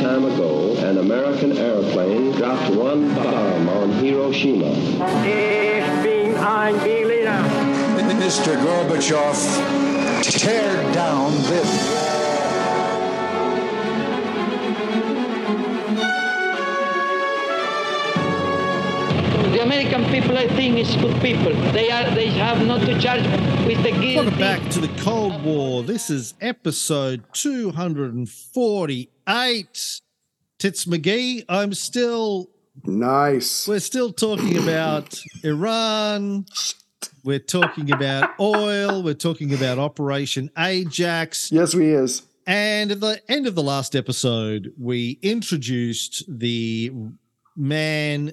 time ago, an American airplane dropped one bomb on Hiroshima. Ich bin ein Berliner. Mr. Gorbachev, tear down this. The American people, I think, is good people. They are. They have not to charge with the guilty. Welcome back to the Cold War. This is episode 248. Tits McGee, I'm still, Nice. we're still talking about Iran. We're talking about oil. We're talking about Operation Ajax. Yes, we is. And at the end of the last episode, we introduced the man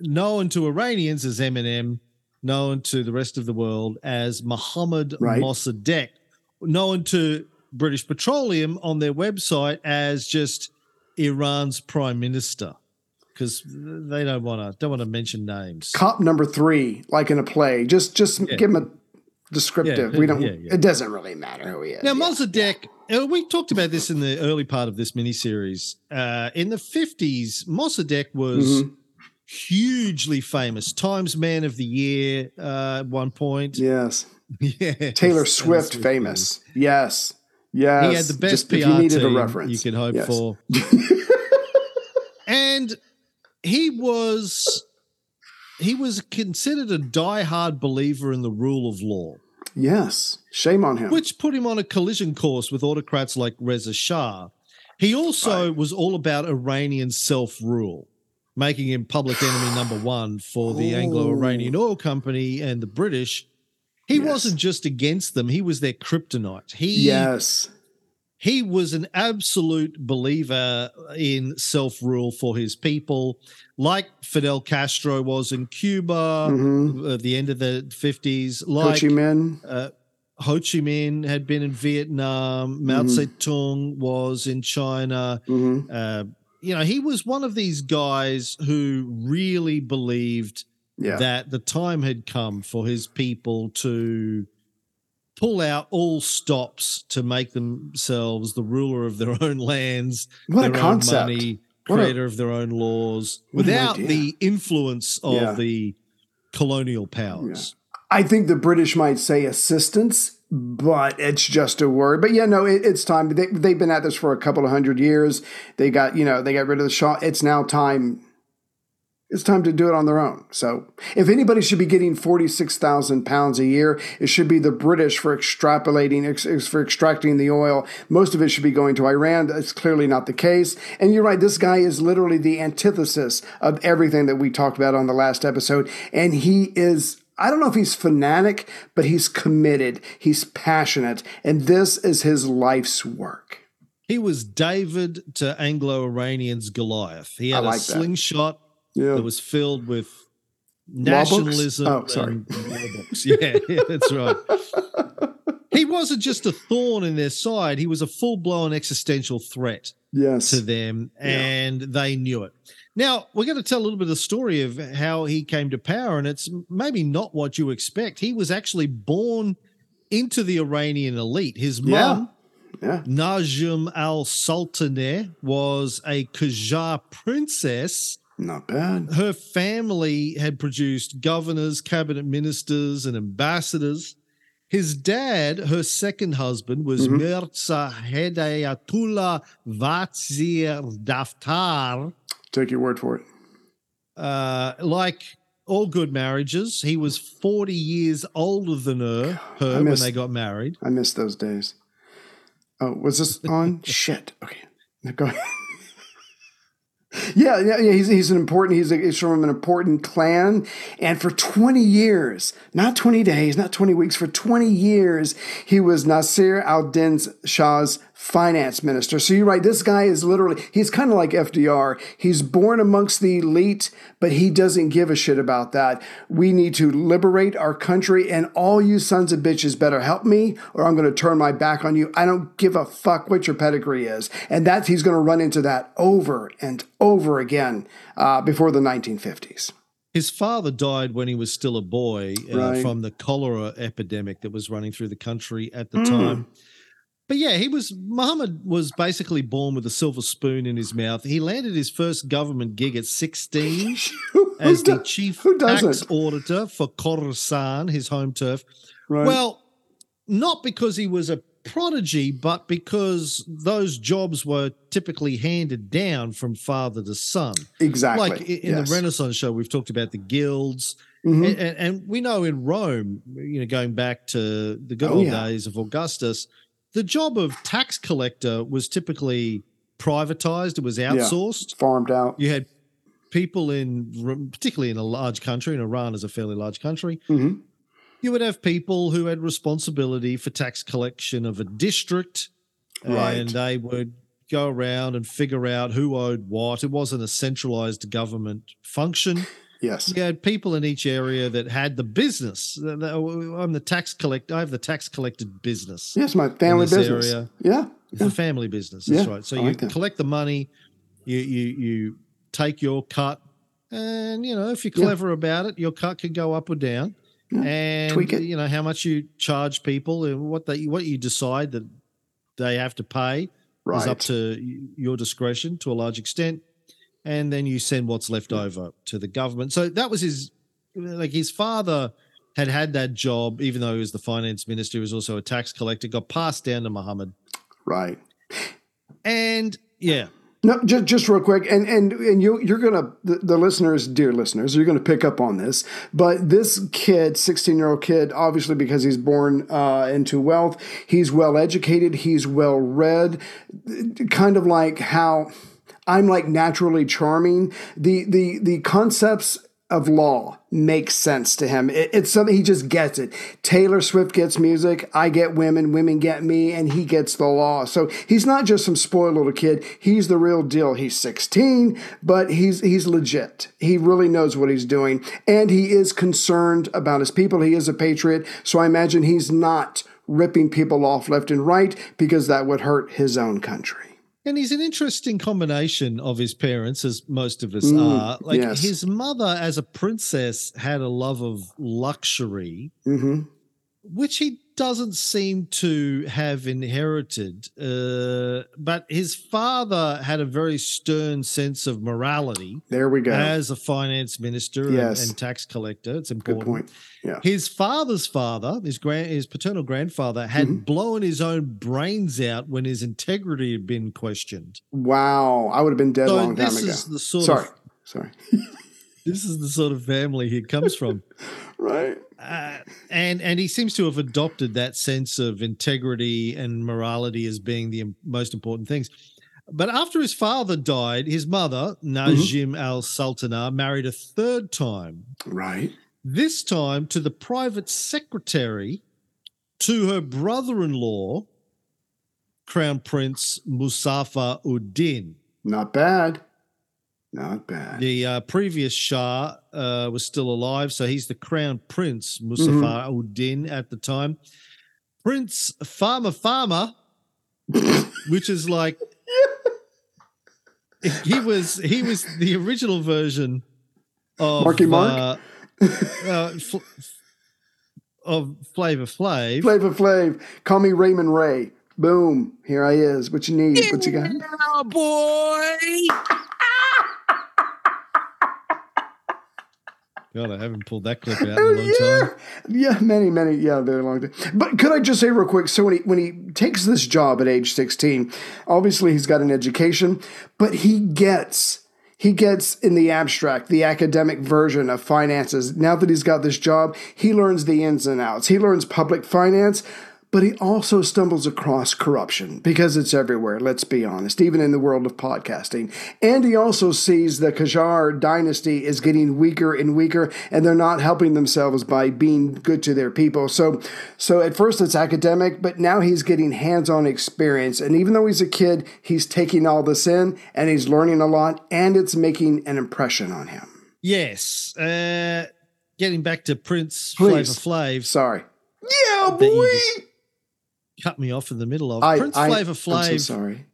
known to Iranians as Eminem, known to the rest of the world as Mohammed Right. Mossadegh, known to British Petroleum on their website as just Iran's prime minister, because they don't want to don't want to mention names. Cop number three, like in a play. Just just give him a descriptive. Yeah, we don't. yeah, yeah. It doesn't really matter who he is. Now, Yeah. Mossadegh, uh, we talked about this in the early part of this miniseries. Uh, in the 50s, Mossadegh was Mhm. hugely famous, Times Man of the Year uh, at one point. Yes. Yeah. Taylor Swift, famous. Yes. Yes. He had the best Just PR you needed team a reference. you could hope Yes. for. and he was he was considered a diehard believer in the rule of law. Yes. Shame on him. which put him on a collision course with autocrats like Reza Shah. He also was all about Iranian self rule, making him public enemy number one for the Anglo Iranian Oil Company and the British. He Yes. wasn't just against them, he was their kryptonite. He, yes. he was an absolute believer in self rule for his people, like Fidel Castro was in Cuba Mhm. at the end of the 50s, Ho Chi Minh. uh, Ho Chi Minh had been in Vietnam. Mao Mhm. Zedong was in China. Mhm. Uh, you know, he was one of these guys who really believed Yeah. that the time had come for his people to pull out all stops to make themselves the ruler of their own lands, What their own money, What a- creator of their own laws, without the influence of Yeah. the colonial powers. I think the British might say assistance, but it's just a word. But yeah, no, it, it's time. They, they've been at this for a couple of hundred years. They got, you know, they got rid of the Shah. It's now time. It's time to do it on their own. So, if anybody should be getting forty-six thousand pounds a year, it should be the British for extrapolating, ex, ex- for extracting the oil. Most of it should be going to Iran. That's clearly not the case. And you're right. This guy is literally the antithesis of everything that we talked about on the last episode. And he is I don't know if he's fanatic, but he's committed. He's passionate. And this is his life's work. He was David to Anglo Iranians Goliath. He had like a that. Yeah. that was filled with nationalism. Oh, sorry. and law books. Yeah, yeah, that's right. he wasn't just a thorn in their side, he was a full blown existential threat Yes. to them, and they knew it. Now, we're going to tell a little bit of the story of how he came to power, and it's maybe not what you expect. He was actually born into the Iranian elite. His Yeah. mom, Yeah. Najm al Sultaneh was a Qajar princess. Not bad. Her family had produced governors, cabinet ministers, and ambassadors. His dad, her second husband, was Mhm. Mirza Hedayatullah Vazir Daftar. Take your word for it. Uh, like all good marriages, he was 40 years older than her, her when they got married. I miss those days. Oh, was this on? Shit. Okay. Now go ahead. Yeah, yeah. He's, he's an important. He's, a, he's from an important clan, and for twenty years, not twenty days, not twenty weeks, for twenty years, he was Nasir al-Din Shah's finance minister. So you're right. This guy is literally. He's kind of like FDR. He's born amongst the elite, but he doesn't give a shit about that. We need to liberate our country, and all you sons of bitches better help me, or I'm going to turn my back on you. I don't give a fuck what your pedigree is, and that he's going to run into that over and over again uh, before the 1950s. His father died when he was still a boy uh, Right. from the cholera epidemic that was running through the country at the Mm. time. But yeah, he was Muhammad was basically born with a silver spoon in his mouth. He landed his first government gig at 16 Who as the do- chief tax doesn't? auditor for Khorasan, his home turf. Right. Well, not because he was a prodigy, but because those jobs were typically handed down from father to son. exactly. Like in Yes. the Renaissance show, we've talked about the guilds. Mhm. And, and, and we know in Rome, you know, going back to the good Oh, old yeah. days of Augustus, the job of tax collector was typically privatized, it was outsourced. farmed out. You had people in, particularly in a large country, and Iran is a fairly large country, Mhm. you would have people who had responsibility for tax collection of a district, Right. and they would go around and figure out who owed what. It wasn't a centralized government function. Yes. You had people in each area that had the business. I'm the tax collector. I have the tax collected business. Yes, my family business. area. Yeah. It's a family business. That's Yeah, right. So I you like collect the money, you you you take your cut, and you know if you're Yeah. clever about it, your cut can go up or down. And you know how much you charge people and what they what you decide that they have to pay is up to your discretion to a large extent. And then you send what's left over to the government. So that was his like his father had had that job, even though he was the finance minister, he was also a tax collector, got passed down to Muhammad. Right. And yeah, No, just just real quick, and and and you you're gonna the, the listeners, dear listeners, you're gonna pick up on this. But this kid, 16 year old kid, obviously because he's born uh, into wealth, he's well educated, he's well read, kind of like how I'm like naturally charming. The the the concepts of law makes sense to him. It- it's something he just gets it. Taylor Swift gets music, I get women, women get me, and he gets the law. So he's not just some spoiled little kid. He's the real deal. He's 16, but he's he's legit. He really knows what he's doing, and he is concerned about his people. He is a patriot, so I imagine he's not ripping people off left and right because that would hurt his own country. And he's an interesting combination of his parents, as most of us Mm, are. Like yes. his mother, as a princess, had a love of luxury, hmm which he doesn't seem to have inherited. Uh, but his father had a very stern sense of morality There we go. as a finance minister and- Yes. and, tax collector. It's important. Good point. Yeah. His father's father, his grand, his paternal grandfather, had Mm-hmm. blown his own brains out when his integrity had been questioned. Wow, I would have been dead a So long time ago. is the sort Sorry, of sorry. this is the sort of family he comes from, Right. uh, and and he seems to have adopted that sense of integrity and morality as being the most important things. But after his father died, his mother Najim al Sultana married a third time. Right. this time to the private secretary to her brother-in-law crown prince Muzaffar ud Din Not bad. Not bad. the uh, previous shah uh, was still alive so he's the crown prince Muzaffar ud Din at the time prince farmer farmer which is like he was he was the original version of Marky Mark? uh, uh, fl- of Flavor Flav. Flavor Flav. Call me Raymond Ray. Boom. Here I is. What you need? What you got? Oh boy! God, I haven't pulled that clip out in a oh, long yeah. time. Yeah, many, many, yeah, very long time. But could I just say real quick? So when he when he takes this job at age sixteen, obviously he's got an education, but he gets he gets in the abstract the academic version of finances. Now that he's got this job, he learns the ins and outs. He learns public finance. But he also stumbles across corruption because it's everywhere, let's be honest, even in the world of podcasting. And he also sees the Qajar dynasty is getting weaker and weaker, and they're not helping themselves by being good to their people. So, so at first it's academic, but now he's getting hands on experience. And even though he's a kid, he's taking all this in and he's learning a lot, and it's making an impression on him. Yes. Uh, getting back to Prince Please. Flavor Flav, Sorry. Yeah, boy! Cut me off in the middle of. I, Prince I, Flavor I'm so Flav sorry.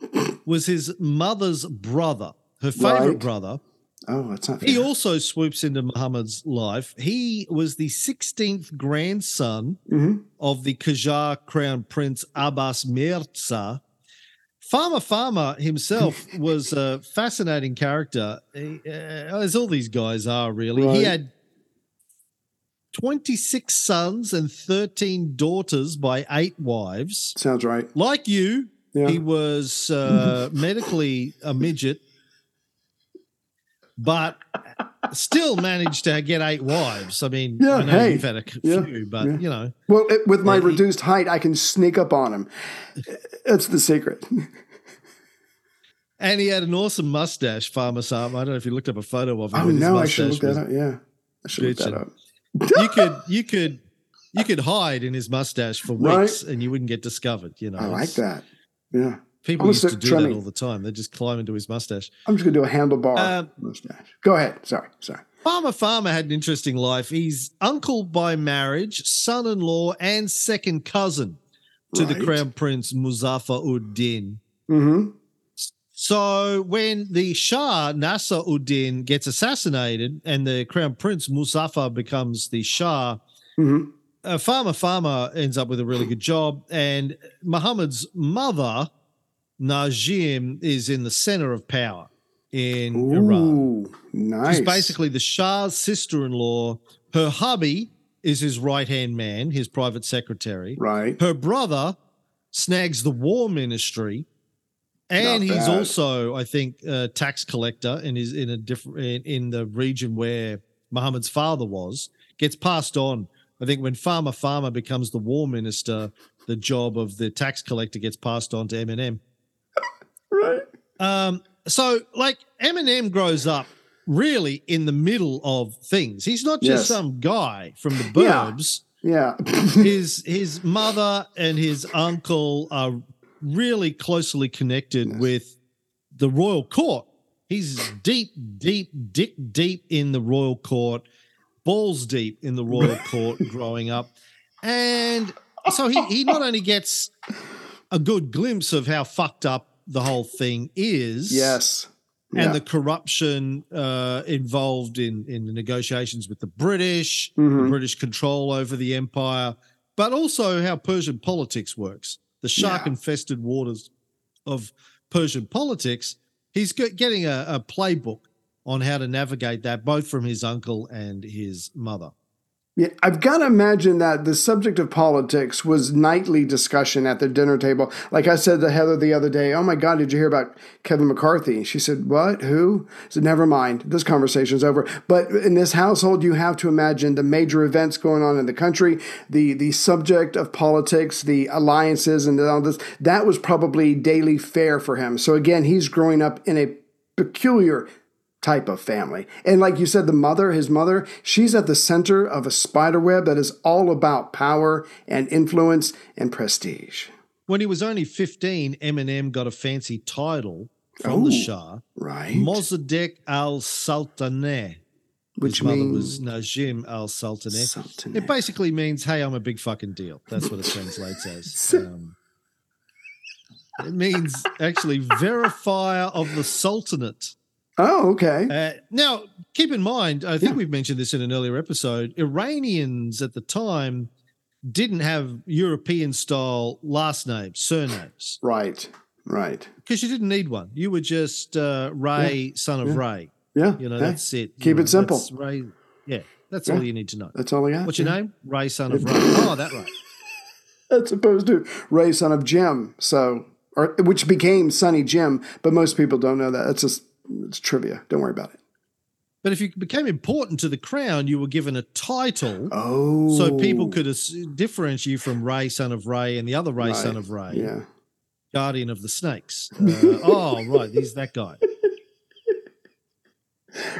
was his mother's brother, her favorite Right. brother, Oh, that's not. He also swoops into Muhammad's life. He was the 16th grandson Mhm. of the Qajar crown prince Abbas Mirza. Farmer Farmer himself was a fascinating character, He, uh, as all these guys are, really. Right. He had 26 sons and 13 daughters by eight wives. Sounds right. Like you, Yeah. he was uh, medically a midget, but still managed to get eight wives. I mean, Yeah, I know hey, you've had a yeah, few, but yeah. you know, Well, it, with my he- reduced height, I can sneak up on him. That's the secret. and he had an awesome mustache, Farmer Sam. I don't know if you looked up a photo of him. Oh no, I should look that up. Yeah, I should look that up. You could, you could, you could hide in his mustache for Right. weeks, and you wouldn't get discovered. You know, I like that. Yeah, People used to do that all the time. They just climb into his mustache. I'm just gonna do a handlebar Uh, mustache. Go ahead. Sorry, sorry. Farmer Farmer had an interesting life. He's uncle by marriage, son in law, and second cousin to the Crown Prince Muzaffar ud Din. Mm-hmm. So when the Shah Nasser ud Din gets assassinated and the Crown Prince Muzaffar becomes the Shah, Mm-hmm. uh, Farmer Farmer ends up with a really good job, and Muhammad's mother, Najim, is in the center of power in Iran. Nice. She's basically the Shah's sister in law. Her hubby is his right hand man, his private secretary. right. Her brother snags the war ministry. And he's bad. also, I think, a tax collector and is in a different in, in the region where Muhammad's father was. Gets passed on. I think when Farmer Farmer becomes the war minister, the job of the tax collector gets passed on to Eminem. Right. Um, so like Eminem grows up really in the middle of things. He's not just Yes. some guy from the burbs. Yeah. burbs. Yeah. his his mother and his uncle are really closely connected Yes. with the royal court. He's deep, deep, dick deep in the royal court, balls deep in the royal court growing up. And so he, he not only gets a good glimpse of how fucked up the whole thing is yes. and Yeah. the corruption uh, involved in in the negotiations with the British, Mhm. the British control over the empire, but also how Persian politics works, the shark-infested waters of Persian politics. He's getting a, a playbook on how to navigate that, both from his uncle and his mother. Yeah, I've got to imagine that the subject of politics was nightly discussion at the dinner table. Like I said to Heather the other day, "Oh my God, did you hear about Kevin McCarthy?" She said, "What? Who?" I said, "Never mind. This conversation's over." But in this household, you have to imagine the major events going on in the country, the the subject of politics, the alliances, and all this. That was probably daily fare for him. So again, he's growing up in a peculiar type of family. And like you said, the mother, his mother, she's at the center of a spider web that is all about power and influence and prestige. When he was only 15, Eminem got a fancy title from the Oh, Shah, Right. Mossadegh al-Sultaneh. Which his mother means was Najim al Sultaneh. Sultaneh. It basically means, "Hey, I'm a big fucking deal." That's what it translates as. Um, it means actually verifier of the Sultanate. Oh, okay. Uh, now, keep in mind, I think Yeah. we've mentioned this in an earlier episode. Iranians at the time didn't have European style last names, surnames, Right. Right. because you didn't need one. You were just uh, Ray, son of Yeah. Ray. Yeah. You know, that's it. You keep know, it simple. that's Ray. Yeah, that's Yeah. all you need to know. that's all I got. What's your Yeah. name? Ray, son of Ray. Oh, that Ray. As opposed to Ray, son of Jim. So, or which became Sonny Jim, but most people don't know that. It's just it's trivia. Don't worry about it. But if you became important to the crown, you were given a title. Oh, So people could differentiate you from Ray, son of Ray, and the other Ray, son of Ray, Yeah. guardian of the snakes. Uh, oh, right, he's that guy.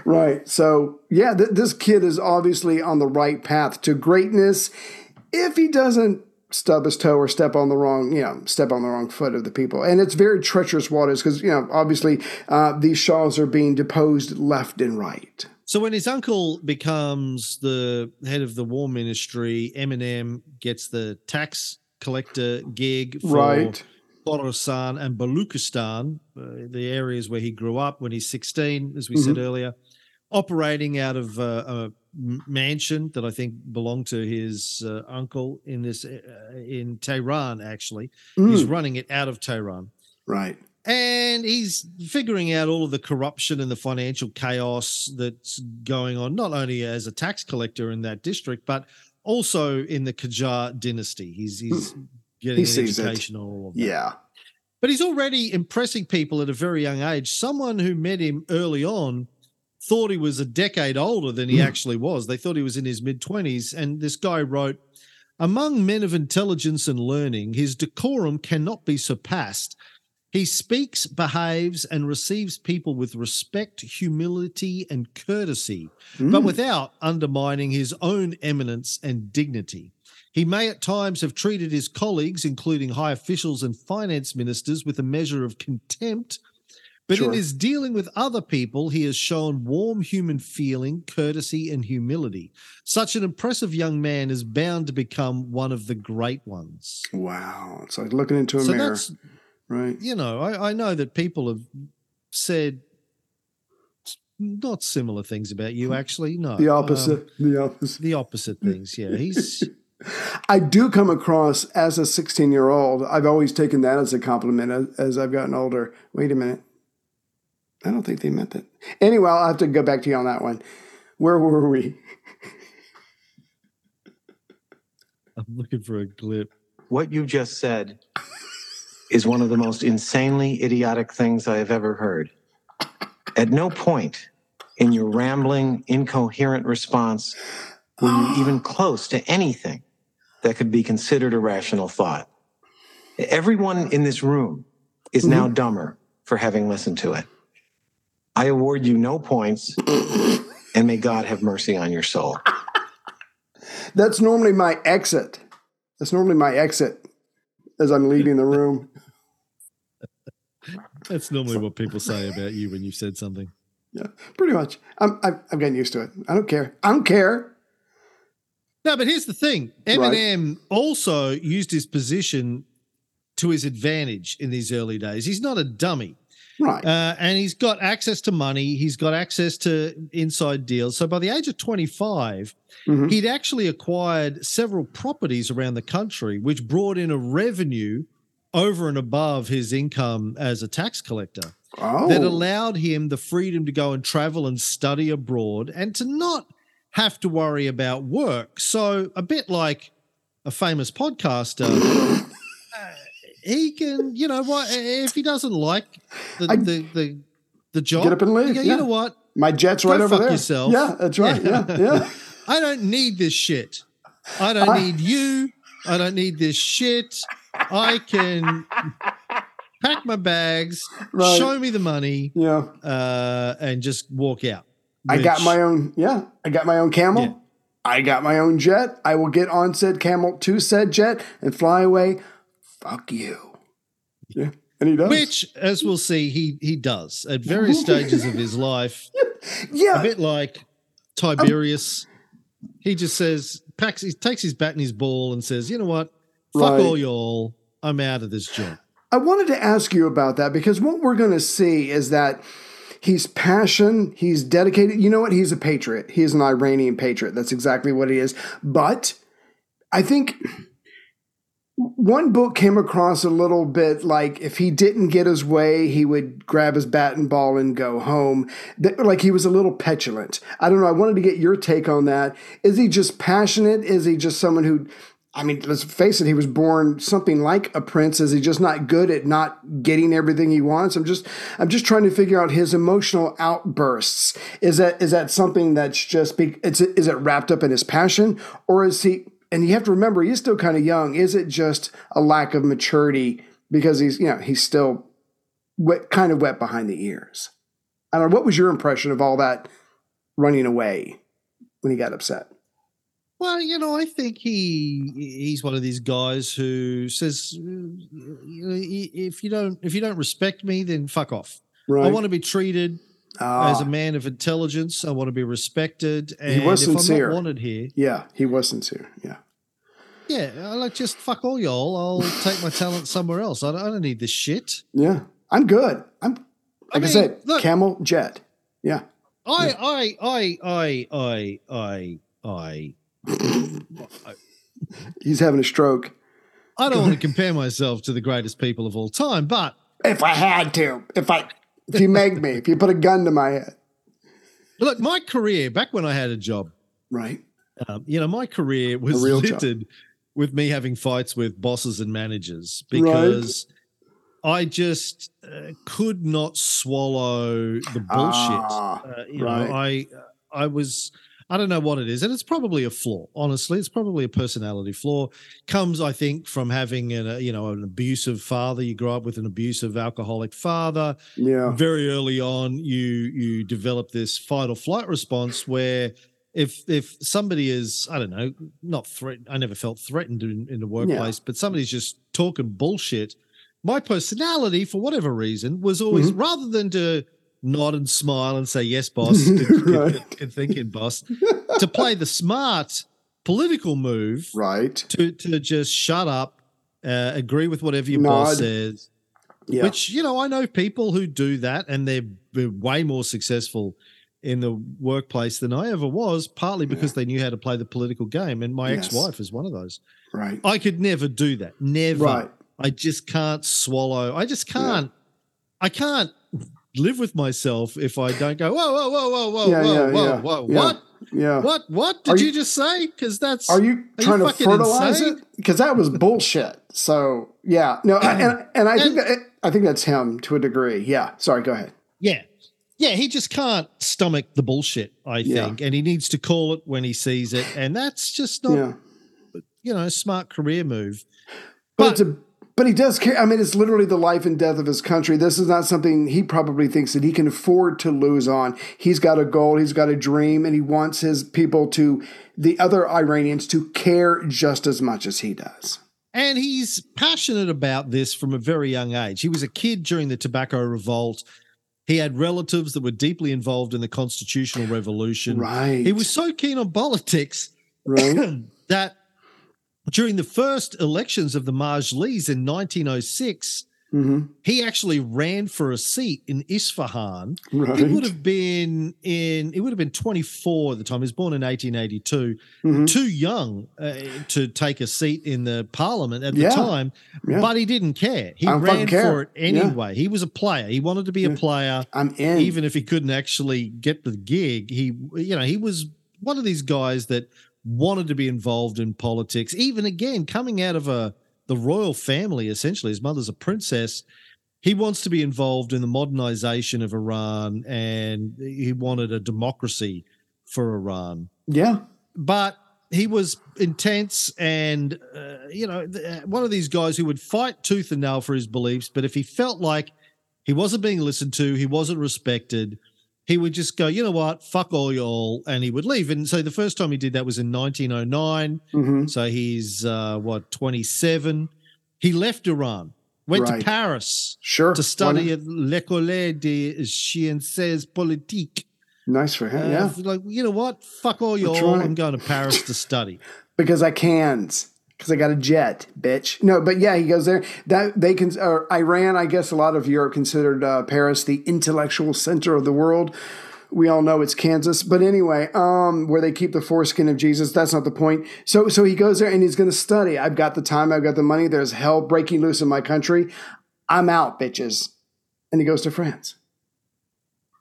Right. So, yeah, th- this kid is obviously on the right path to greatness if he doesn't stub his toe or step on the wrong, you know, step on the wrong foot of the people. And it's very treacherous waters because, you know, obviously uh, these Shahs are being deposed left and right. So when his uncle becomes the head of the war ministry, Eminem gets the tax collector gig for Right. Khorasan and Baluchistan, uh, the areas where he grew up when he's 16, as we said earlier. Operating out of a, a mansion that I think belonged to his uh, uncle in this uh, in Tehran. Actually, he's Mm, running it out of Tehran, right. and he's figuring out all of the corruption and the financial chaos that's going on, not only as a tax collector in that district, but also in the Qajar dynasty. He's he's getting He an sees it. education on all of that. Yeah. But he's already impressing people at a very young age. Someone who met him early on thought he was a decade older than he Mm. actually was. They thought he was in his mid 20s. And this guy wrote Among men of intelligence and learning, his decorum cannot be surpassed. He speaks, behaves, and receives people with respect, humility, and courtesy, but Mm. without undermining his own eminence and dignity. He may at times have treated his colleagues, including high officials and finance ministers, with a measure of contempt. But in his dealing with other people, he has shown warm human feeling, courtesy, and humility. Such an impressive young man is bound to become one of the great ones. Wow. It's like looking into a so mirror. that's, Right. you know, I, I know that people have said not similar things about you, actually. No. The Um, opposite. the opposite. the opposite things. Yeah. He's. I do come across as a 16 year old. I've always taken that as a compliment as, as I've gotten older. Wait a minute. I don't think they meant that. Anyway, I'll have to go back to you on that one. Where were we? I'm looking for a clip. What you just said is one of the most insanely idiotic things I have ever heard. At no point in your rambling, incoherent response were you even close to anything that could be considered a rational thought. Everyone in this room is now mm-hmm. dumber for having listened to it. I award you no points, and may God have mercy on your soul. That's normally my exit. That's normally my exit as I'm leaving the room. That's normally what people say about you when you've said something. Yeah, pretty much. I'm, I'm, I'm getting used to it. I don't care. I don't care. No, but here's the thing Eminem also used his position to his advantage in these early days. He's not a dummy. Right. Uh, and he's got access to money. He's got access to inside deals. So by the age of 25, Mhm. he'd actually acquired several properties around the country, which brought in a revenue over and above his income as a tax collector oh. that allowed him the freedom to go and travel and study abroad and to not have to worry about work. So, a bit like a famous podcaster, he can, you know, what if he doesn't like the I- the, the the job, Get up and leave, go, yeah. You know what? my jet's Go right over fuck there. yourself. Yeah, that's right. Yeah, yeah. I don't need this shit. I don't I- need you. I don't need this shit. I can pack my bags, Right. show me the money, yeah. uh, and just walk out. I got my own, yeah, I got my own camel. Yeah. I got my own jet. I will get on said camel to said jet and fly away. Fuck you. Yeah. And he does. Which, as we'll see, he he does at various stages of his life. yeah. A bit like Tiberius. He just says, packs, he takes his bat and his ball and says, you know what? Fuck Right. all y'all. I'm out of this job. I wanted to ask you about that because what we're going to see is that he's passion, he's dedicated. You know what? He's a patriot. He's an Iranian patriot. That's exactly what he is. But I think one book came across a little bit like if he didn't get his way, he would grab his bat and ball and go home. Like he was a little petulant. I don't know. I wanted to get your take on that. Is he just passionate? Is he just someone who I mean, let's face it, he was born something like a prince. Is he just not good at not getting everything he wants? I'm just I'm just trying to figure out his emotional outbursts. Is that is that something that's just be, it's is it wrapped up in his passion or is he and you have to remember he's still kind of young. Is it just a lack of maturity because he's you know, he's still wet, kind of wet behind the ears. I don't know what was your impression of all that running away when he got upset? Well, you know, I think he he's one of these guys who says, uh, if you don't if you don't respect me, then fuck off. Right. I want to be treated Ah. as a man of intelligence. I want to be respected. And he was if I'm sincere. not wanted here, Yeah, he was sincere. Yeah. yeah, I like just fuck all y'all. I'll take my talent somewhere else. I don't, I don't need this shit. Yeah. I'm good. I'm like I, mean, said, look- camel jet. Yeah. I, I, I, I, I, I, I, He's having a stroke. I don't want to compare myself to the greatest people of all time, but If I had to, if I, if you make me, if you put a gun to my head, look, my career back when I had a job, right? um, you know, my career was real job. littered with me having fights with bosses and managers because I just uh, could not swallow the bullshit. Ah, uh, you right. know, I I was I don't know what it is, and it's probably a flaw. Honestly, it's probably a personality flaw. Comes, I think, from having an uh, you know an abusive father. You grow up with an abusive alcoholic father. Yeah. Very early on, you you develop this fight or flight response where. If if somebody is I don't know not threatened I never felt threatened in, in the workplace but somebody's just talking bullshit my personality for whatever reason was always Mm-hmm. rather than to nod and smile and say yes boss good, Right. good- good thinking boss to play the smart political move Right. to to just shut up uh, agree with whatever your Nod. boss says Yeah. which you know i know people who do that and they're, way more successful in the workplace than i ever was partly because they knew how to play the political game and my Yes. ex-wife is one of those right. i could never do that never Right. I just can't swallow. I just can't. I can't live with myself if I don't go. Whoa, whoa, whoa, whoa, whoa, Yeah, whoa, yeah, whoa, yeah, whoa. yeah. What? Yeah. What? What did you, you- just say? Because that's. Are you Are you trying to fertilize insane? it? Because that was bullshit. So yeah, no, I, and and I think And- that, I think that's him to a degree. Yeah. Sorry. Go ahead. Yeah. Yeah, he just can't stomach the bullshit, I Yeah. think. And he needs to call it when he sees it. And that's just not, yeah. you know, a smart career move. But, But- it's a but he does care. I mean, it's literally the life and death of his country. This is not something he probably thinks that he can afford to lose on. He's got a goal, he's got a dream, and he wants his people to, the other Iranians, to care just as much as he does. And he's passionate about this from a very young age. He was a kid during the Tobacco Revolt. He had relatives that were deeply involved in the Constitutional Revolution. Right. He was so keen on politics Right. that during the first elections of the Majlis in 1906, hmm he actually ran for a seat in Isfahan. Right. He would have been in. He would have been 24 at the time. He was born in 1882. Mhm. Too young uh, to take a seat in the parliament at the Yeah. time, Yeah. but he didn't care. He ran care. for it Yeah. anyway. He was a player. He wanted to be a player, I'm in. even if he couldn't actually get the gig. He, you know, he was one of these guys that wanted to be involved in politics. Even again, coming out of a the royal family, essentially, his mother's a princess he wants to be involved in the modernization of Iran and he wanted a democracy for Iran. yeah. But he was intense and, uh, you know, one of these guys who would fight tooth and nail for his beliefs. But if he felt like he wasn't being listened to, he wasn't respected, he would just go, you know what, fuck all y'all, and he would leave. And so the first time he did that was in 1909. hmm So he's, uh, what, 27. He left Iran, went Right. to Paris Sure. to study at l'École des Sciences Politiques. Nice for him. Uh, yeah. Like, you know what? Fuck all y'all, I'm going to Paris to study. because I cans. Because I got a jet, bitch. No, but yeah, he goes there. That they can. Or Iran, I guess a lot of Europe considered uh, Paris the intellectual center of the world. We all know it's Kansas, but anyway, um, where they keep the foreskin of Jesus. That's not the point. So, so he goes there and he's going to study. I've got the time. I've got the money. There's hell breaking loose in my country. I'm out, bitches. And he goes to France.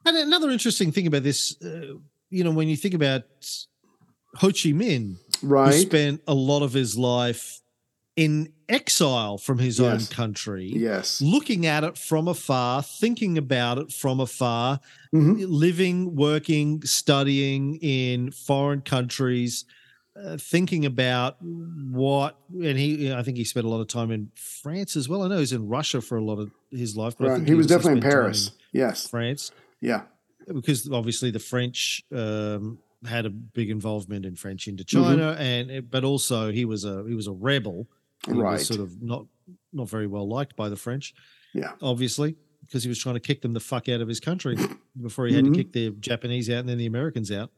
And another interesting thing about this, uh, you know, when you think about Ho Chi Minh, who spent a lot of his life in exile from his own country, Yes. looking at it from afar, thinking about it from afar, Mhm. living, working, studying in foreign countries, uh, thinking about what, and he, I think he spent a lot of time in France as well. I know he's in Russia for a lot of his life, but I Right. think He was definitely in Paris. Yes. France, Yeah. because obviously the French um, had a big involvement in French Mm-hmm. Indochina, and but also he was a he was a rebel. He Right. was sort of not not very well liked by the French Yeah. obviously, because he was trying to kick them the fuck out of his country before he had Mhm. to kick the Japanese out and then the Americans out.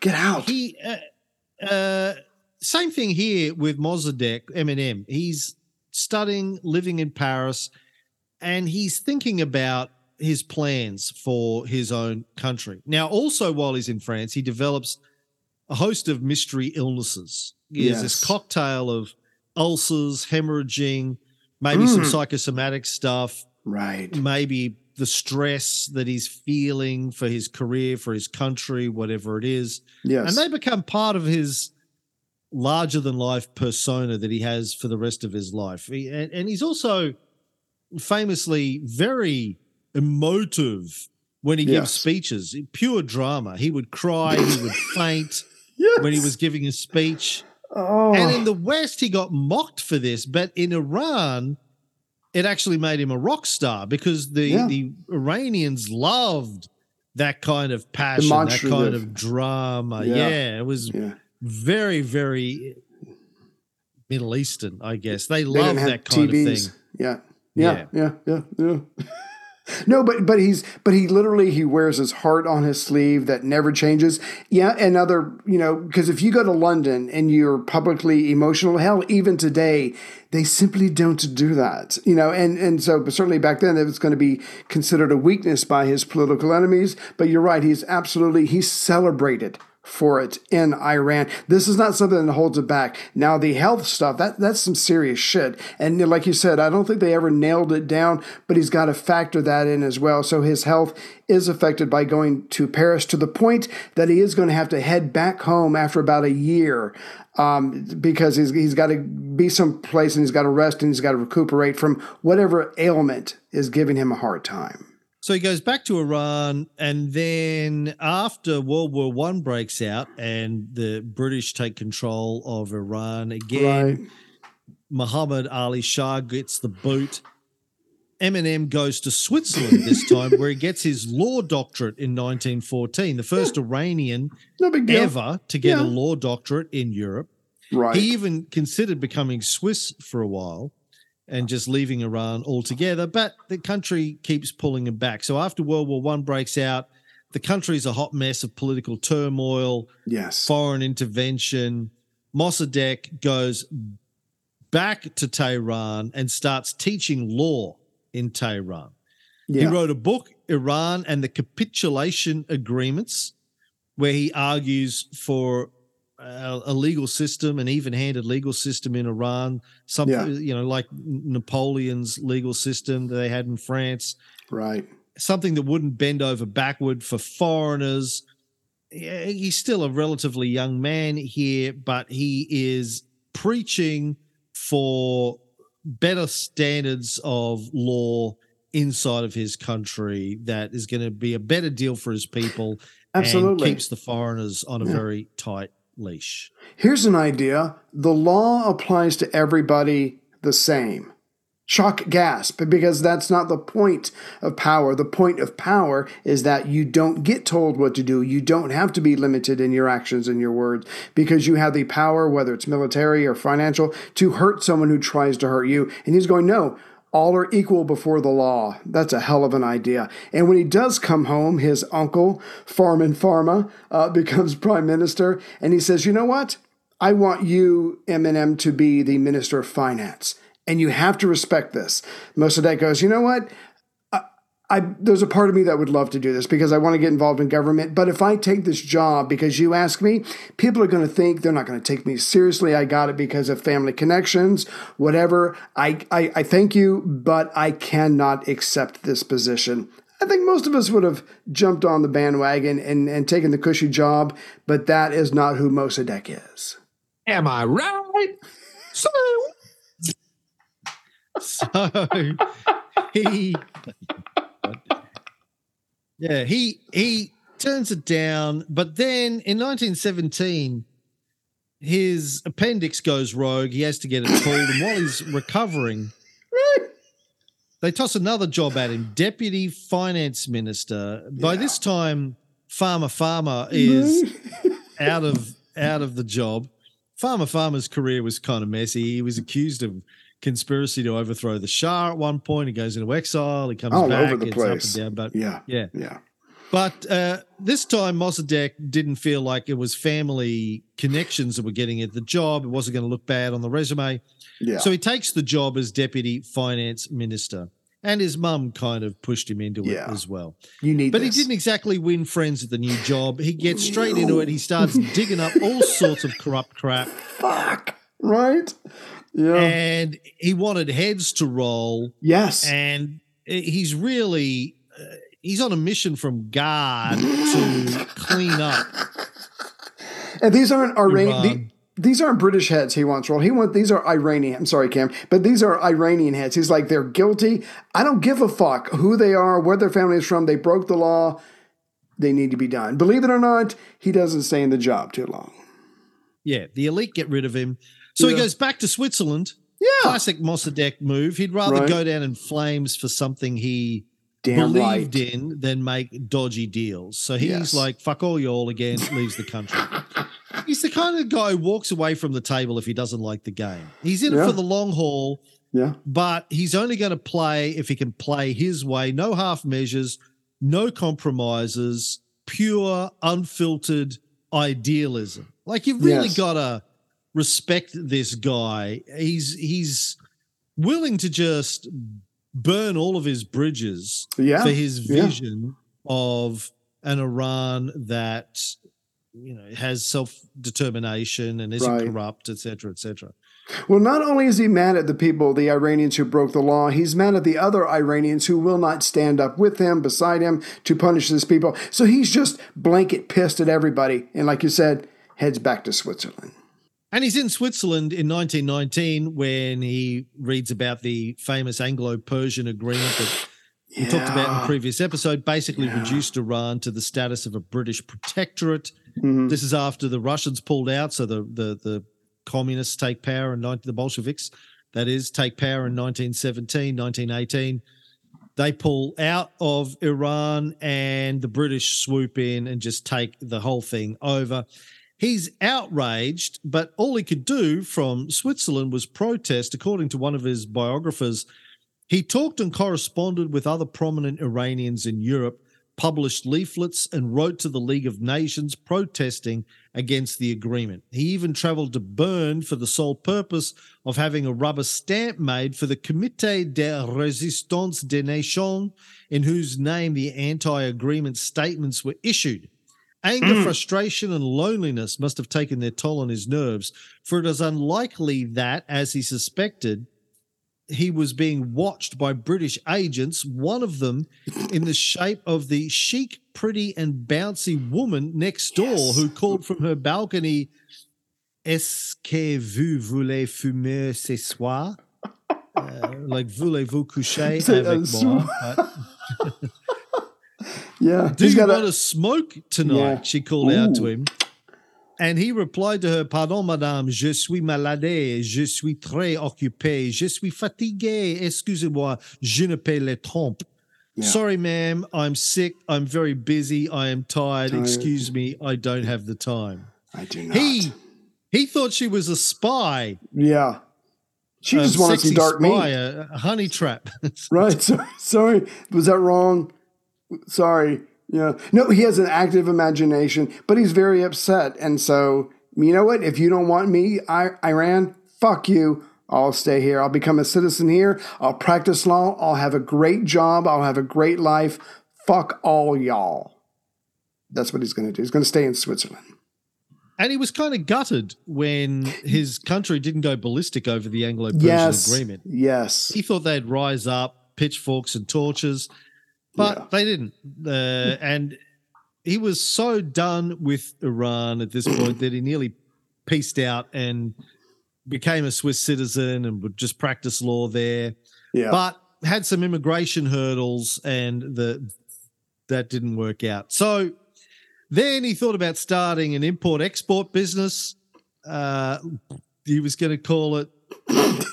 Get out. He, uh, uh, same thing here with Mossadegh, Eminem. He's studying, living in Paris, and he's thinking about his plans for his own country. Now, also while he's in France, he develops a host of mystery illnesses. He has this cocktail of ulcers, hemorrhaging, maybe some mm. psychosomatic stuff, Right. maybe the stress that he's feeling for his career, for his country, whatever it is. Yes. And they become part of his larger than life persona that he has for the rest of his life. He, and, and he's also famously very emotive when he gives speeches, pure drama. He would cry, he would faint yes. when he was giving a speech. Oh. And in the West, he got mocked for this, but in Iran, it actually made him a rock star because the, Yeah. the Iranians loved that kind of passion, that kind of drama. Yeah. Yeah, it was yeah. very, very Middle Eastern, I guess. They They love that kind TVs. of thing. Yeah. Yeah. Yeah. Yeah. Yeah. no, but but he's but he literally he wears his heart on his sleeve that never changes. Yeah, and other you know because if you go to London and you're publicly emotional, hell, even today they simply don't do that. You know, and and so certainly back then it was going to be considered a weakness by his political enemies. But you're right, he's absolutely he's celebrated for it in Iran. This is not something that holds it back. Now the health stuff, that that's some serious shit. And like you said, I don't think they ever nailed it down, but he's got to factor that in as well. So his health is affected by going to Paris to the point that he is going to have to head back home after about a year um, because he's, he's got to be someplace and he's got to rest and he's got to recuperate from whatever ailment is giving him a hard time. So he goes back to Iran, and then after World War One breaks out and the British take control of Iran again, Right. Muhammad Ali Shah gets the boot. Eminem goes to Switzerland this time, where he gets his law doctorate in 1914, the first Iranian No ever to get Yeah. a law doctorate in Europe. Right. He even considered becoming Swiss for a while and just leaving Iran altogether, but the country keeps pulling him back. So after World War One breaks out, the country is a hot mess of political turmoil, yes. foreign intervention. Mossadegh goes back to Tehran and starts teaching law in Tehran. He wrote a book, Iran and the Capitulation Agreements, where he argues for uh, a legal system, an even-handed legal system in Iran, something Yeah. you know, like Napoleon's legal system that they had in France, Right. something that wouldn't bend over backward for foreigners. He's still a relatively young man here, but he is preaching for better standards of law inside of his country that is going to be a better deal for his people Absolutely. and keeps the foreigners on a very tight leash. Here's an idea the law applies to everybody the same. Shock gasp, because that's not the point of power. The point of power is that you don't get told what to do. You don't have to be limited in your actions and your words because you have the power, whether it's military or financial, to hurt someone who tries to hurt you. And he's going, no, all are equal before the law. That's a hell of an idea. And when he does come home, his uncle, Farman Farma, uh, becomes prime minister, and he says, You know what? I want you, Eminem, to be the minister of finance. And you have to respect this. Mossadegh goes, You know what? I, there's a part of me that would love to do this because I want to get involved in government. But if I take this job because you ask me, people are going to think they're not going to take me seriously. I got it because of family connections, whatever. I, I, I thank you, but I cannot accept this position. I think most of us would have jumped on the bandwagon and, and taken the cushy job, but that is not who Mossadegh is. Am I right? So So he Yeah, he he turns it down, but then in 1917 his appendix goes rogue. He has to get it pulled, and while he's recovering, they toss another job at him, deputy finance minister. By this time, Farmer Farmer is out of out of the job. Farmer Farmer's career was kind of messy. He was accused of conspiracy to overthrow the Shah at one point. He goes into exile. He comes All back. over the place. up and down. But Yeah. yeah. Yeah. But uh, this time, Mossadegh didn't feel like it was family connections that were getting at the job. It wasn't going to look bad on the resume. Yeah. So he takes the job as deputy finance minister. And his mum kind of pushed him into Yeah. it as well. You need But this. he didn't exactly win friends at the new job. He gets straight into it. He starts digging up all sorts of corrupt crap. Fuck. Right? Yeah. And he wanted heads to roll. yes. And he's really, uh, he's on a mission from God to clean up. And these aren't Iranian. Iran. these aren't British heads he wants rolled. He wants these are Iranian. I'm sorry, Cam, but these are Iranian heads. He's like they're guilty. I don't give a fuck who they are, where their family is from. They broke the law. They need to be done. Believe it or not, he doesn't stay in the job too long. Yeah, the elite get rid of him. So he goes back to Switzerland. Yeah, Classic Mossadegh move. He'd rather Right. go down in flames for something he damn believed right. in than make dodgy deals. So he's Yes. like, fuck all y'all again, leaves the country. he's the kind of guy who walks away from the table if he doesn't like the game. He's in it for the long haul, Yeah, but he's only going to play if he can play his way. No half measures, no compromises, pure, unfiltered idealism. Like you've really Yes. got to respect this guy. He's he's willing to just burn all of his bridges yeah, for his yeah. vision of an Iran that you know has self determination and isn't Right. corrupt, et cetera, et cetera. Well, not only is he mad at the people, the Iranians who broke the law, he's mad at the other Iranians who will not stand up with him, beside him, to punish these people. So he's just blanket pissed at everybody. And like you said, heads back to Switzerland. And he's in Switzerland in 1919 when he reads about the famous Anglo-Persian agreement that we talked about in the previous episode, basically Yeah. reduced Iran to the status of a British protectorate. Mhm. This is after the Russians pulled out, so the the the communists take power and 19, the Bolsheviks, that is, take power in 1917, 1918. They pull out of Iran and the British swoop in and just take the whole thing over. He's outraged, but all he could do from Switzerland was protest, according to one of his biographers. He talked and corresponded with other prominent Iranians in Europe, published leaflets, and wrote to the League of Nations protesting against the agreement. He even traveled to Bern for the sole purpose of having a rubber stamp made for the Comité de Résistance des Nations, in whose name the anti agreement statements were issued. Anger, mm. frustration, and loneliness must have taken their toll on his nerves, for it is unlikely that, as he suspected, he was being watched by British agents, one of them in the shape of the chic, pretty, and bouncy woman next door Yes. who called from her balcony, Est-ce que vous voulez fumer ce soir? Uh, like, voulez-vous coucher uh, avec moi? Uh, Yeah. Do he's you want to smoke tonight? Yeah. She called out to him. And he replied to her, Pardon, madame, je suis malade, je suis très occupé, je suis fatigué, excusez-moi, je ne peux les trompe. Yeah. Sorry, ma'am, I'm sick, I'm very busy, I am tired, Tired. excuse me, I don't have the time. I do not. He he thought she was a spy. yeah. She a just wanted some dark spy, meat. A, a honey trap. Right. Sorry. Was that wrong? Sorry. Yeah. No, he has an active imagination, but he's very upset. And so, you know what? If you don't want me, I, Iran, fuck you. I'll stay here. I'll become a citizen here. I'll practice law. I'll have a great job. I'll have a great life. Fuck all y'all. That's what he's going to do. He's going to stay in Switzerland. And he was kind of gutted when his country didn't go ballistic over the Anglo Persian Yes. agreement. Yes. He thought they'd rise up, pitchforks and torches, but Yeah. they didn't. Uh, and he was so done with Iran at this point that he nearly pieced out and became a Swiss citizen and would just practice law there. Yeah. But had some immigration hurdles and the that didn't work out. So then he thought about starting an import export business. Uh, he was going to call it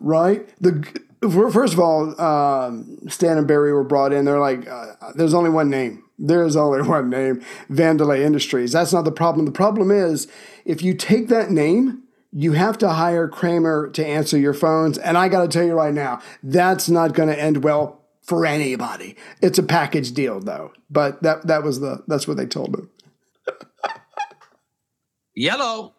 right? The first of all, um, Stan and Barry were brought in. They're like, uh, "There's only one name. There's only one name. Vandelay Industries." That's not the problem. The problem is if you take that name, you have to hire Kramer to answer your phones. And I got to tell you right now, that's not going to end well for anybody. It's a package deal, though. But that that was the that's what they told him. Yellow.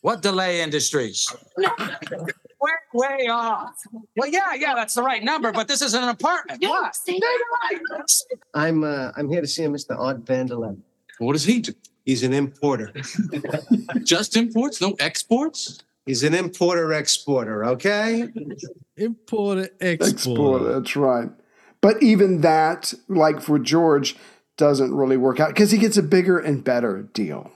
What delay industries? Way, way off. Well, yeah, yeah, that's the right number, but this is an apartment. What? I'm uh, I'm here to see Mr. Art Vandelay. What does he do? He's an importer. Just imports, no exports? He's an importer exporter. Okay. Importer, Export. exporter. That's right. But even that, like for George, doesn't really work out because he gets a bigger and better deal.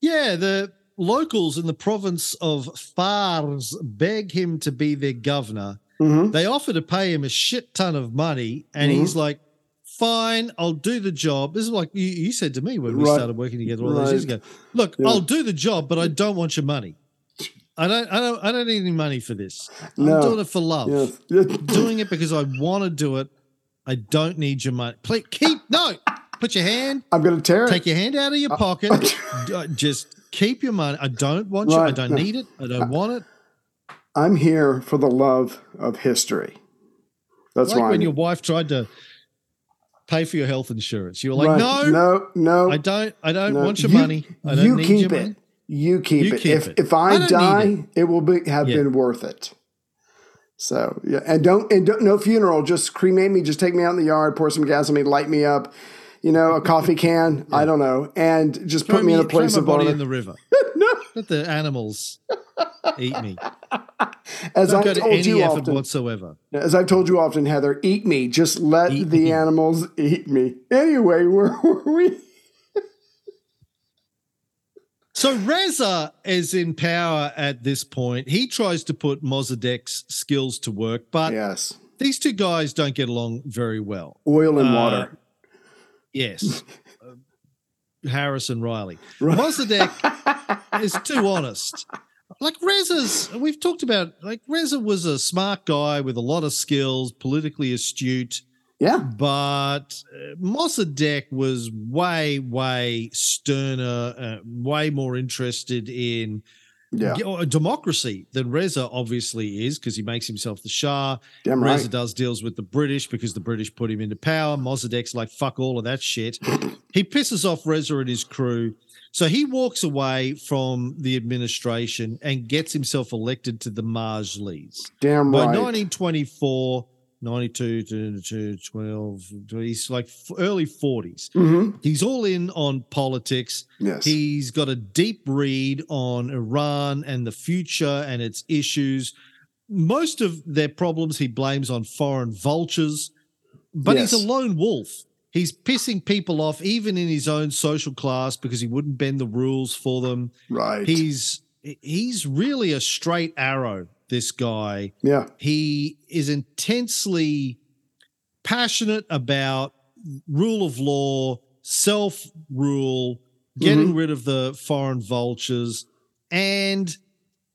Yeah, the locals in the province of Fars beg him to be their governor. Mhm. They offer to pay him a shit ton of money, and Mm-hmm. he's like, "Fine, I'll do the job." This is like you, you said to me when we Right. started working together all those years ago. Look, Yeah. I'll do the job, but I don't want your money. I don't. I don't. I don't need any money for this. I'm doing it for love. Yes. doing it because I want to do it. I don't need your money. Please keep no. Put your hand. I'm going to tear it. Take your hand out of your pocket. Just keep your money. I don't want you. I don't need it. I don't want it. I'm here for the love of history. That's like why. when I'm- your wife tried to pay for your health insurance. You were like, Right. no, no, no. I don't. I don't no. want your You- money. I don't you need keep your it. money. You keep it. You it. keep if it. if I I, die, it. it. will be have Yeah. been worth it. So yeah, and don't and don't, no funeral. Just cremate me. Just take me out in the yard, pour some gas on me, light me up. You know, a coffee can. I don't know, and just Throw put me, in a place of body in the river. no, Let the animals eat me. as I've told you often. whatsoever. As I've told you often, Heather, eat me. Just let Eat the me. animals eat me. Anyway, where were we? So Reza is in power at this point. He tries to put Mossadegh's skills to work, but Yes, these two guys don't get along very well. oil and Uh, water. Yes. Uh, Harris Riley. Right. Mossadegh is too honest. Like Reza's, we've talked about, like Reza was a smart guy with a lot of skills, politically astute, Yeah, but uh, Mossadegh was way, way sterner, uh, way more interested in yeah, g- uh, democracy than Reza obviously is because he makes himself the Shah. damn Reza right. does deals with the British because the British put him into power. Mossadegh's like, fuck all of that shit. he pisses off Reza and his crew. So he walks away from the administration and gets himself elected to the Majlis. Damn By right. 1924, 92 to, to 12, he's like early 40s. hmm He's all in on politics. Yes. He's got a deep read on Iran and the future and its issues. Most of their problems he blames on foreign vultures, but he's a lone wolf. He's pissing people off, even in his own social class, because he wouldn't bend the rules for them. right. He's he's really a straight arrow. This guy, yeah. he is intensely passionate about rule of law, self rule, getting mm-hmm. rid of the foreign vultures, and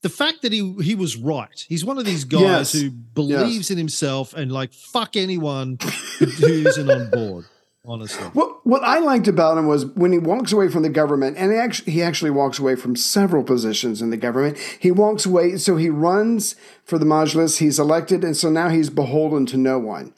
the fact that he he was right. He's one of these guys Yes. who believes in himself and like fuck anyone who isn't on board. Honestly, What what I liked about him was when he walks away from the government, and he actually he actually walks away from several positions in the government. He walks away, so he runs for the Majlis. He's elected, and so now he's beholden to no one.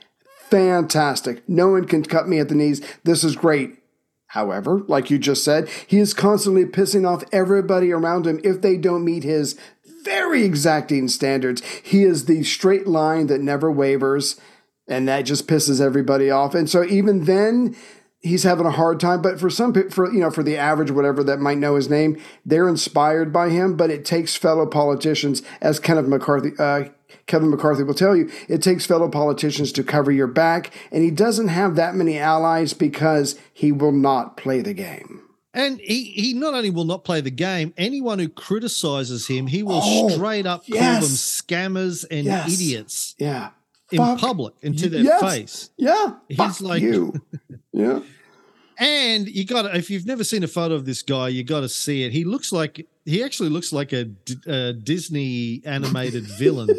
Fantastic! No one can cut me at the knees. This is great. However, like you just said, he is constantly pissing off everybody around him if they don't meet his very exacting standards. He is the straight line that never wavers and that just pisses everybody off. And so even then, he's having a hard time. But for some, for you know, for the average whatever that might know his name, they're inspired by him. But it takes fellow politicians, as Kenneth McCarthy, uh, Kevin McCarthy will tell you, it takes fellow politicians to cover your back, and he doesn't have that many allies because he will not play the game. and he he not only will not play the game. Anyone who criticizes him, he will Oh, straight up call them scammers and Yes. idiots Yeah. In Fuck public and to their yes. face. Yeah. He's Fuck like- you. yeah. And you got to, if you've never seen a photo of this guy, you got to see it. He looks like he actually looks like a Disney animated villain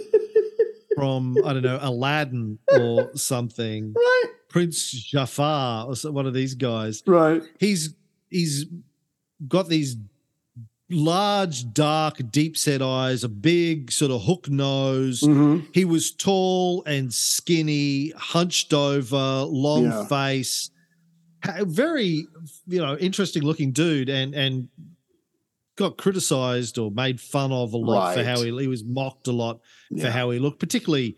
from I don't know Aladdin or something. Right. Prince Jafar or one of these guys. Right. He's he's got these large, dark, deep set eyes, a big sort of hook nose. hmm He was tall and skinny, hunched over, long Yeah. face, very you know interesting looking dude, and and got criticized or made fun of a lot for how he, he was mocked a lot for how he looked, particularly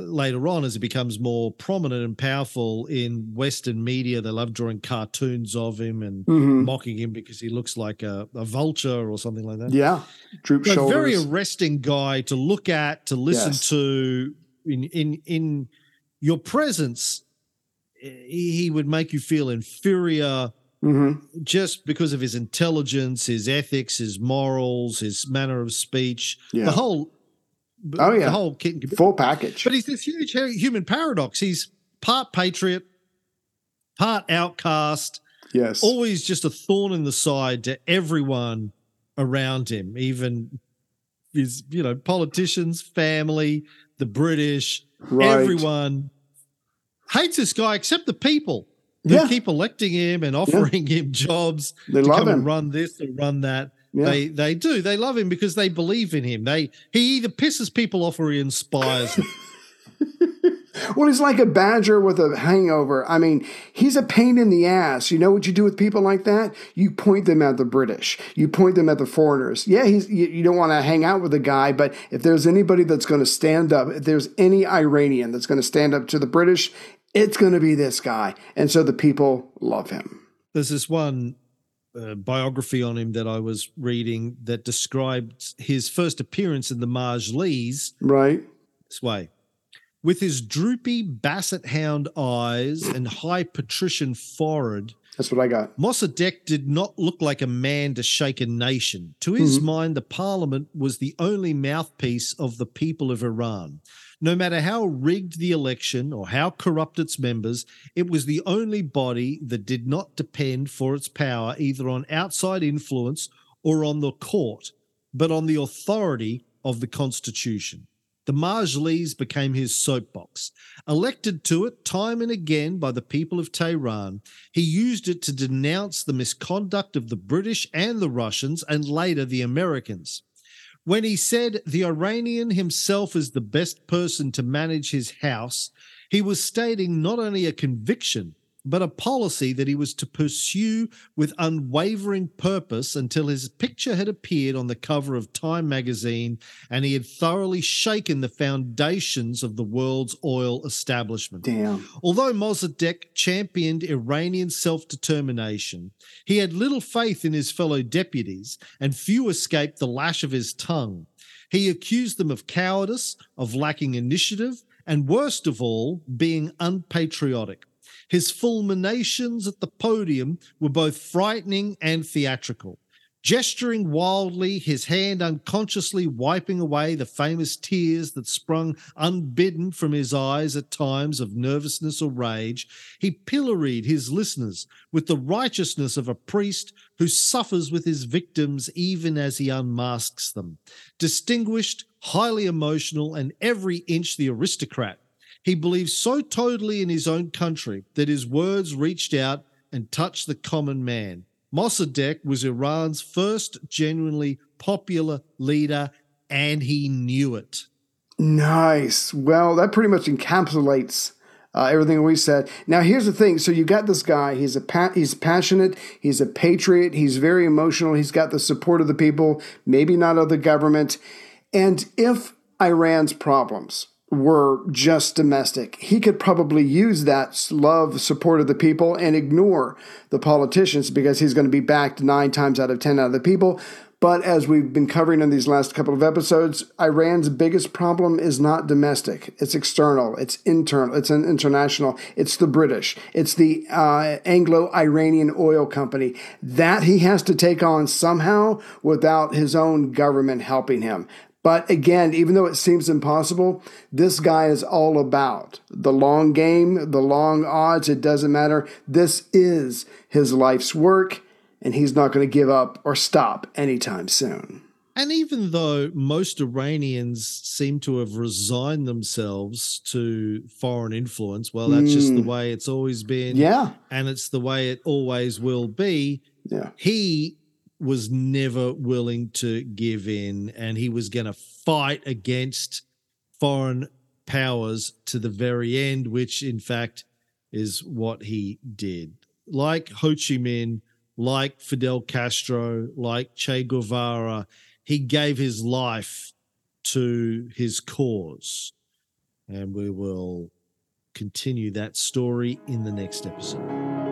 later on as he becomes more prominent and powerful in Western media. They love drawing cartoons of him and Mhm. mocking him because he looks like a, a vulture or something like that. Yeah. Droop a very arresting guy to look at, to listen Yes. to. In in in your presence, he, he would make you feel inferior hmm just because of his intelligence, his ethics, his morals, his manner of speech, Yeah. the whole. Oh, yeah. the whole kit and. Full package. But he's this huge human paradox. He's part patriot, part outcast, Yes. always just a thorn in the side to everyone around him, even his, you know, politicians, family, the British, Right. everyone hates this guy except the people who Yeah. keep electing him and offering him jobs They to love come him. and run this and run that. Yeah. They they do. They love him because they believe in him. They he either pisses people off or he inspires them. Well, he's like a badger with a hangover. I mean, he's a pain in the ass. You know what you do with people like that? You point them at the British. You point them at the foreigners. Yeah, he's you, you don't want to hang out with a guy, but if there's anybody that's going to stand up, if there's any Iranian that's going to stand up to the British, it's going to be this guy. And so the people love him. There's this one uh, biography on him that I was reading that described his first appearance in the Majlis Right? this way. With his droopy basset hound eyes and high patrician forehead, That's what I got. Mossadegh did not look like a man to shake a nation. To his Mhm. mind, the parliament was the only mouthpiece of the people of Iran. No matter how rigged the election or how corrupt its members, it was the only body that did not depend for its power either on outside influence or on the court, but on the authority of the constitution. The Majlis became his soapbox. Elected to it time and again by the people of Tehran, he used it to denounce the misconduct of the British and the Russians and later the Americans. When he said the Iranian himself is the best person to manage his house, he was stating not only a conviction, but a policy that he was to pursue with unwavering purpose until his picture had appeared on the cover of Time magazine and he had thoroughly shaken the foundations of the world's oil establishment. Damn. Although Mossadegh championed Iranian self determination, he had little faith in his fellow deputies, and few escaped the lash of his tongue. He accused them of cowardice, of lacking initiative, and worst of all, being unpatriotic. His fulminations at the podium were both frightening and theatrical. Gesturing wildly, his hand unconsciously wiping away the famous tears that sprung unbidden from his eyes at times of nervousness or rage, he pilloried his listeners with the righteousness of a priest who suffers with his victims even as he unmasks them. Distinguished, highly emotional, and every inch the aristocrat, he believed so totally in his own country that his words reached out and touched the common man. Mossadegh was Iran's first genuinely popular leader, and he knew it. Nice. Well, that pretty much encapsulates uh, everything we said. Now, here's the thing. So you got this guy. He's a pa- he's passionate. He's a patriot. He's very emotional. He's got the support of the people, maybe not of the government. And if Iran's problems were just domestic, he could probably use that love, support of the people, and ignore the politicians because he's going to be backed nine times out of ten out of the people. But as we've been covering in these last couple of episodes, Iran's biggest problem is not domestic. It's external. It's internal. It's an international. It's the British. It's the uh, Anglo-Iranian oil company that he has to take on somehow without his own government helping him. But again, even though it seems impossible, this guy is all about the long game, the long odds. It doesn't matter. This is his life's work and he's not going to give up or stop anytime soon. And even though most Iranians seem to have resigned themselves to foreign influence, well, that's just the Mm. way it's always been. Yeah. And it's the way it always will be. Yeah. He was never willing to give in and he was going to fight against foreign powers to the very end, which in fact is what he did. Like Ho Chi Minh, like Fidel Castro, like Che Guevara, he gave his life to his cause. And we will continue that story in the next episode.